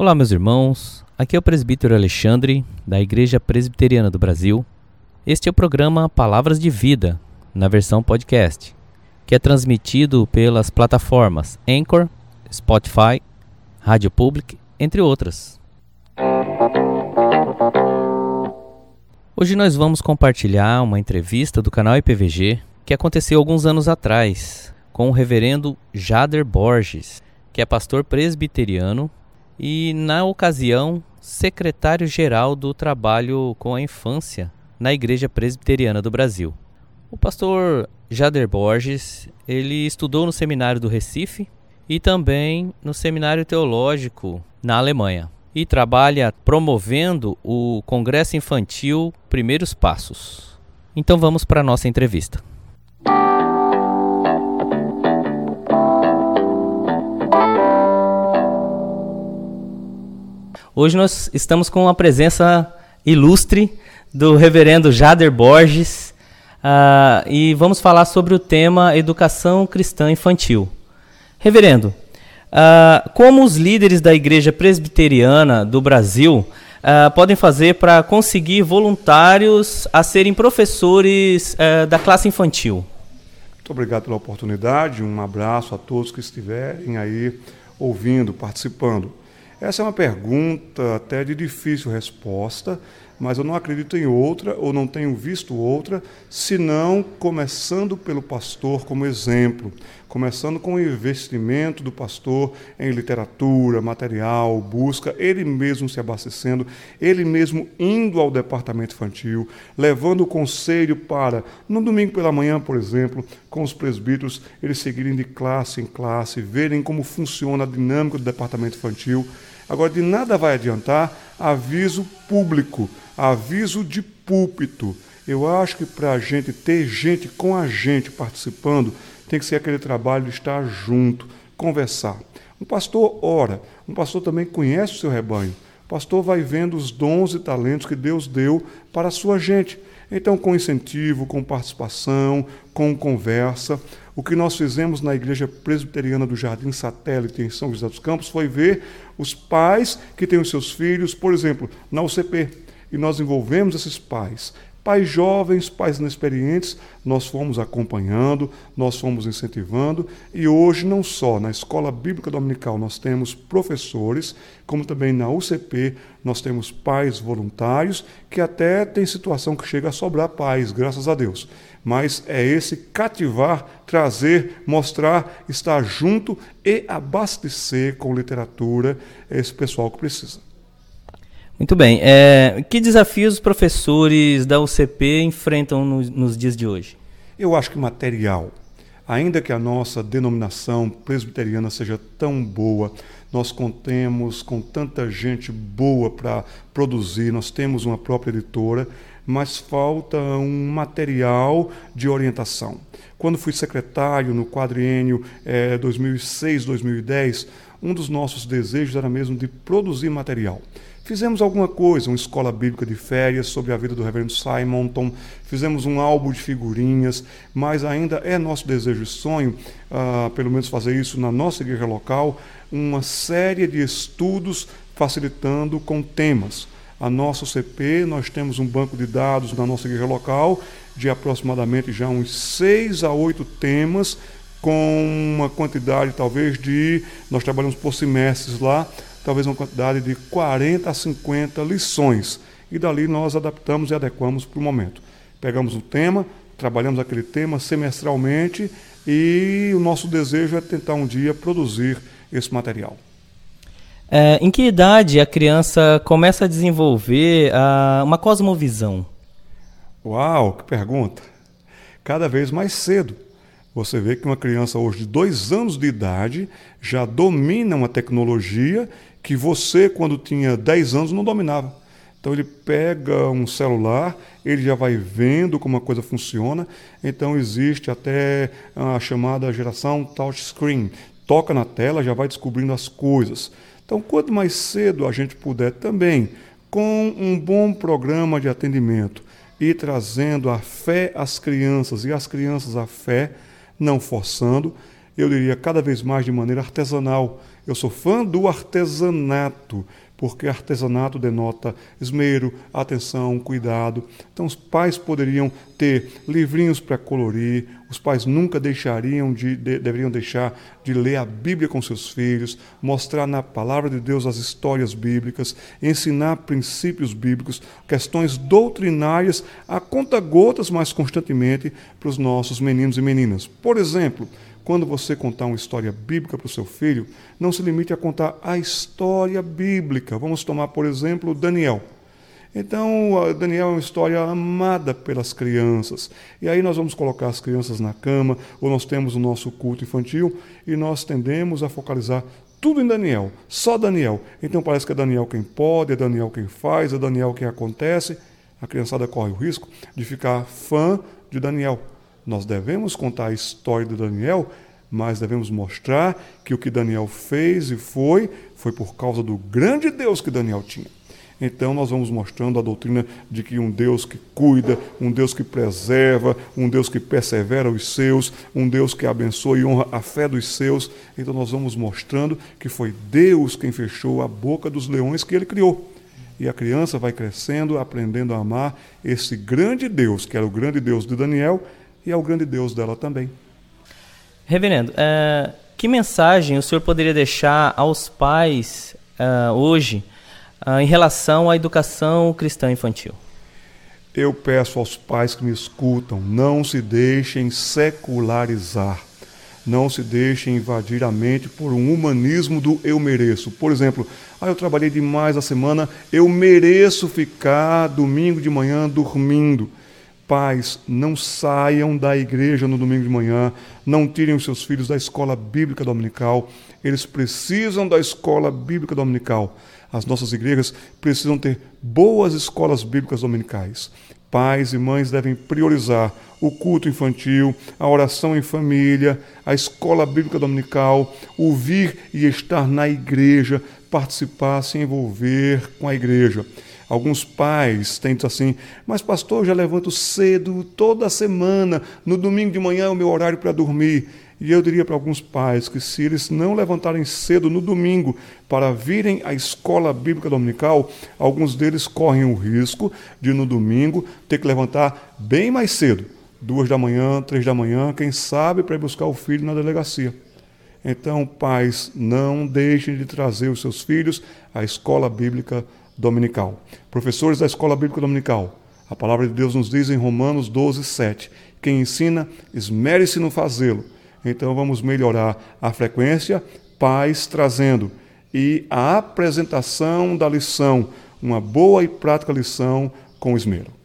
Olá, meus irmãos. Aqui é o presbítero Alexandre, da Igreja Presbiteriana do Brasil. Este é o programa Palavras de Vida, na versão podcast, que é transmitido pelas plataformas Anchor, Spotify, Rádio Public, entre outras. Hoje nós vamos compartilhar uma entrevista do canal IPVG que aconteceu alguns anos atrás com o reverendo Jader Borges, que é pastor presbiteriano e, na ocasião, secretário-geral do trabalho com a infância na Igreja Presbiteriana do Brasil. O pastor Jader Borges, ele estudou no seminário do Recife e também no seminário teológico na Alemanha e trabalha promovendo o Congresso Infantil Primeiros Passos. Então vamos para a nossa entrevista. Hoje nós estamos com a presença ilustre do reverendo Jader Borges uh, e vamos falar sobre o tema Educação Cristã Infantil. Reverendo, Uh, como os líderes da Igreja Presbiteriana do Brasil uh, podem fazer para conseguir voluntários a serem professores uh, da classe infantil? Muito obrigado pela oportunidade. Um abraço a todos que estiverem aí ouvindo, participando. Essa é uma pergunta até de difícil resposta, mas eu não acredito em outra ou não tenho visto outra, senão começando pelo pastor como exemplo, começando com o investimento do pastor em literatura, material, busca, ele mesmo se abastecendo, ele mesmo indo ao departamento infantil, levando o conselho para, no domingo pela manhã, por exemplo, com os presbíteros, eles seguirem de classe em classe, verem como funciona a dinâmica do departamento infantil. Agora, de nada vai adiantar aviso público aviso de púlpito. Eu acho que para a gente ter gente com a gente participando, tem que ser aquele trabalho de estar junto, conversar. Um pastor ora, um pastor também conhece o seu rebanho. O pastor vai vendo os dons e talentos que Deus deu para a sua gente. Então, com incentivo, com participação, com conversa. O que nós fizemos na Igreja Presbiteriana do Jardim Satélite, em São José dos Campos, foi ver os pais que têm os seus filhos, por exemplo, na UCP e nós envolvemos esses pais. Pais jovens, pais inexperientes, nós fomos acompanhando, nós fomos incentivando, e hoje, não só na Escola Bíblica Dominical nós temos professores, como também na UCP nós temos pais voluntários, que até tem situação que chega a sobrar pais, graças a Deus. Mas é esse cativar, trazer, mostrar, estar junto e abastecer com literatura esse pessoal que precisa. Muito bem. É, que desafios os professores da UCP enfrentam no, nos dias de hoje? Eu acho que material. Ainda que a nossa denominação presbiteriana seja tão boa, nós contemos com tanta gente boa para produzir, nós temos uma própria editora, mas falta um material de orientação. Quando fui secretário no quadriênio é, 2006-2010, um dos nossos desejos era mesmo de produzir material. Fizemos alguma coisa, uma escola bíblica de férias sobre a vida do reverendo Simonton, fizemos um álbum de figurinhas, mas ainda é nosso desejo e sonho, uh, pelo menos fazer isso na nossa igreja local, uma série de estudos facilitando com temas. A nossa CP, nós temos um banco de dados na nossa igreja local de aproximadamente já uns seis a oito temas, com uma quantidade talvez de. Nós trabalhamos por semestres lá, talvez uma quantidade de 40 a 50 lições. E dali nós adaptamos e adequamos para o momento. Pegamos um tema, trabalhamos aquele tema semestralmente e o nosso desejo é tentar um dia produzir esse material. É, em que idade a criança começa a desenvolver uh, uma cosmovisão? Uau, que pergunta! Cada vez mais cedo. Você vê que uma criança hoje de dois anos de idade já domina uma tecnologia que você, quando tinha 10 anos, não dominava. Então ele pega um celular, ele já vai vendo como a coisa funciona. Então existe até a chamada geração touchscreen. Toca na tela, já vai descobrindo as coisas. Então, quanto mais cedo a gente puder também, com um bom programa de atendimento, e trazendo a fé às crianças e as crianças a fé, não forçando, eu diria cada vez mais de maneira artesanal. Eu sou fã do artesanato, porque artesanato denota esmero, atenção, cuidado. Então, os pais poderiam ter livrinhos para colorir, os pais nunca deixariam de, de, deveriam deixar de ler a Bíblia com seus filhos, mostrar na palavra de Deus as histórias bíblicas, ensinar princípios bíblicos, questões doutrinárias a conta-gotas, mas constantemente para os nossos meninos e meninas. Por exemplo, quando você contar uma história bíblica para o seu filho, não se limite a contar a história bíblica. Vamos tomar, por exemplo, Daniel. Então, Daniel é uma história amada pelas crianças. E aí nós vamos colocar as crianças na cama, ou nós temos o nosso culto infantil, e nós tendemos a focalizar tudo em Daniel, só Daniel. Então parece que é Daniel quem pode, é Daniel quem faz, é Daniel quem acontece. A criançada corre o risco de ficar fã de Daniel. Nós devemos contar a história de Daniel, mas devemos mostrar que o que Daniel fez e foi, foi por causa do grande Deus que Daniel tinha. Então, nós vamos mostrando a doutrina de que um Deus que cuida, um Deus que preserva, um Deus que persevera os seus, um Deus que abençoa e honra a fé dos seus. Então, nós vamos mostrando que foi Deus quem fechou a boca dos leões que ele criou. E a criança vai crescendo, aprendendo a amar esse grande Deus, que era o grande Deus de Daniel, e ao grande Deus dela também. Reverendo, uh, que mensagem o senhor poderia deixar aos pais uh, hoje uh, em relação à educação cristã infantil? Eu peço aos pais que me escutam, não se deixem secularizar. Não se deixem invadir a mente por um humanismo do eu mereço. Por exemplo, ah, eu trabalhei demais a semana, eu mereço ficar domingo de manhã dormindo. Pais, não saiam da igreja no domingo de manhã, não tirem os seus filhos da escola bíblica dominical. Eles precisam da escola bíblica dominical. As nossas igrejas precisam ter boas escolas bíblicas dominicais. Pais e mães devem priorizar o culto infantil, a oração em família, a escola bíblica dominical, ouvir e estar na igreja, participar, se envolver com a igreja. Alguns pais dito assim, mas pastor, eu já levanto cedo toda semana, no domingo de manhã é o meu horário para dormir. E eu diria para alguns pais que se eles não levantarem cedo no domingo para virem à escola bíblica dominical, alguns deles correm o risco de no domingo ter que levantar bem mais cedo, duas da manhã, três da manhã, quem sabe para ir buscar o filho na delegacia. Então, pais, não deixem de trazer os seus filhos à escola bíblica dominical. Professores da escola bíblica dominical. A palavra de Deus nos diz em Romanos 12, 7: quem ensina, esmere-se no fazê-lo. Então vamos melhorar a frequência, paz trazendo e a apresentação da lição, uma boa e prática lição com esmero.